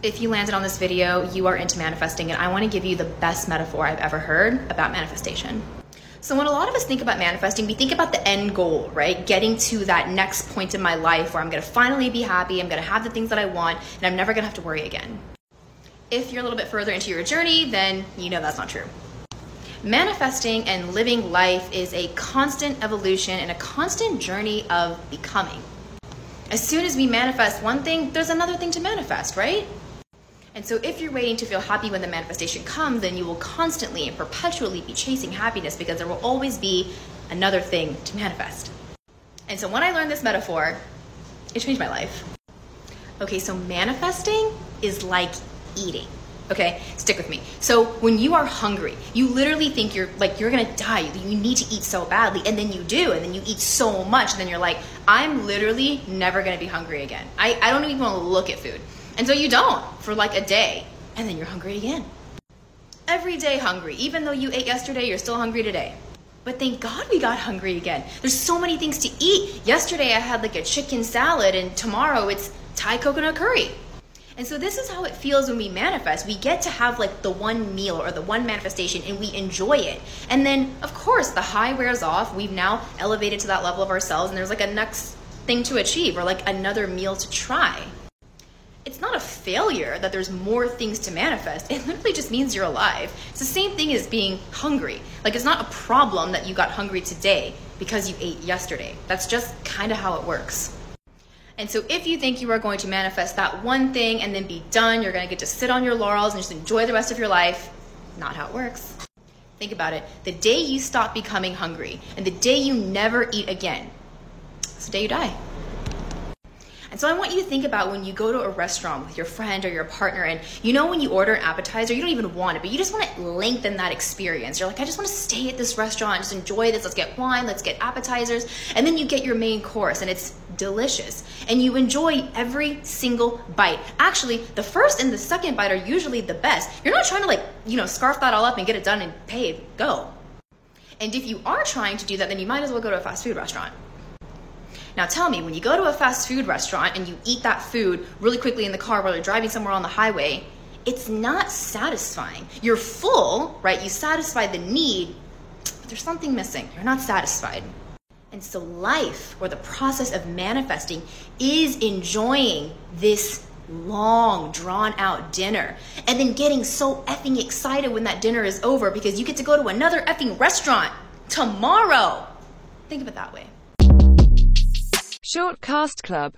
If you landed on this video, you are into manifesting, and I want to give you the best metaphor I've ever heard about manifestation. So, when a lot of us think about manifesting, we think about the end goal, right? Getting to that next point in my life where I'm gonna finally be happy, I'm gonna have the things that I want, and I'm never gonna have to worry again. If you're a little bit further into your journey, then you know that's not true. Manifesting and living life is a constant evolution and a constant journey of becoming. As soon as we manifest one thing, there's another thing to manifest, right? And so, if you're waiting to feel happy when the manifestation comes, then you will constantly and perpetually be chasing happiness because there will always be another thing to manifest. And so, when I learned this metaphor, it changed my life. Okay, so manifesting is like eating. Okay, stick with me. So when you are hungry, you literally think you're like you're gonna die. You need to eat so badly, and then you do, and then you eat so much, and then you're like, I'm literally never gonna be hungry again. I, I don't even want to look at food. And so you don't for like a day, and then you're hungry again. Every day hungry. Even though you ate yesterday, you're still hungry today. But thank God we got hungry again. There's so many things to eat. Yesterday I had like a chicken salad, and tomorrow it's Thai coconut curry. And so this is how it feels when we manifest. We get to have like the one meal or the one manifestation and we enjoy it. And then of course the high wears off. We've now elevated to that level of ourselves and there's like a next thing to achieve or like another meal to try. It's not a failure that there's more things to manifest. It literally just means you're alive. It's the same thing as being hungry. Like it's not a problem that you got hungry today because you ate yesterday. That's just kind of how it works. And so if you think you are going to manifest that one thing and then be done, you're going to get to sit on your laurels and just enjoy the rest of your life, not how it works. Think about it. The day you stop becoming hungry and the day you never eat again, it's the day you die. And so I want you to think about when you go to a restaurant with your friend or your partner, and you know when you order an appetizer, you don't even want it, but you just want to lengthen that experience. You're like, I just want to stay at this restaurant, just enjoy this. Let's get wine, let's get appetizers, and then you get your main course, and it's delicious. And you enjoy every single bite. Actually, the first and the second bite are usually the best. You're not trying to like, you know, scarf that all up and get it done and pay, go. And if you are trying to do that, then you might as well go to a fast food restaurant. Now tell me, when you go to a fast food restaurant and you eat that food really quickly in the car while you're driving somewhere on the highway, it's not satisfying. You're full, right? You satisfy the need, but there's something missing. You're not satisfied. And so, life, or the process of manifesting, is enjoying this long, drawn out dinner. And then getting so effing excited when that dinner is over because you get to go to another effing restaurant tomorrow. Think of it that way. Short Cast Club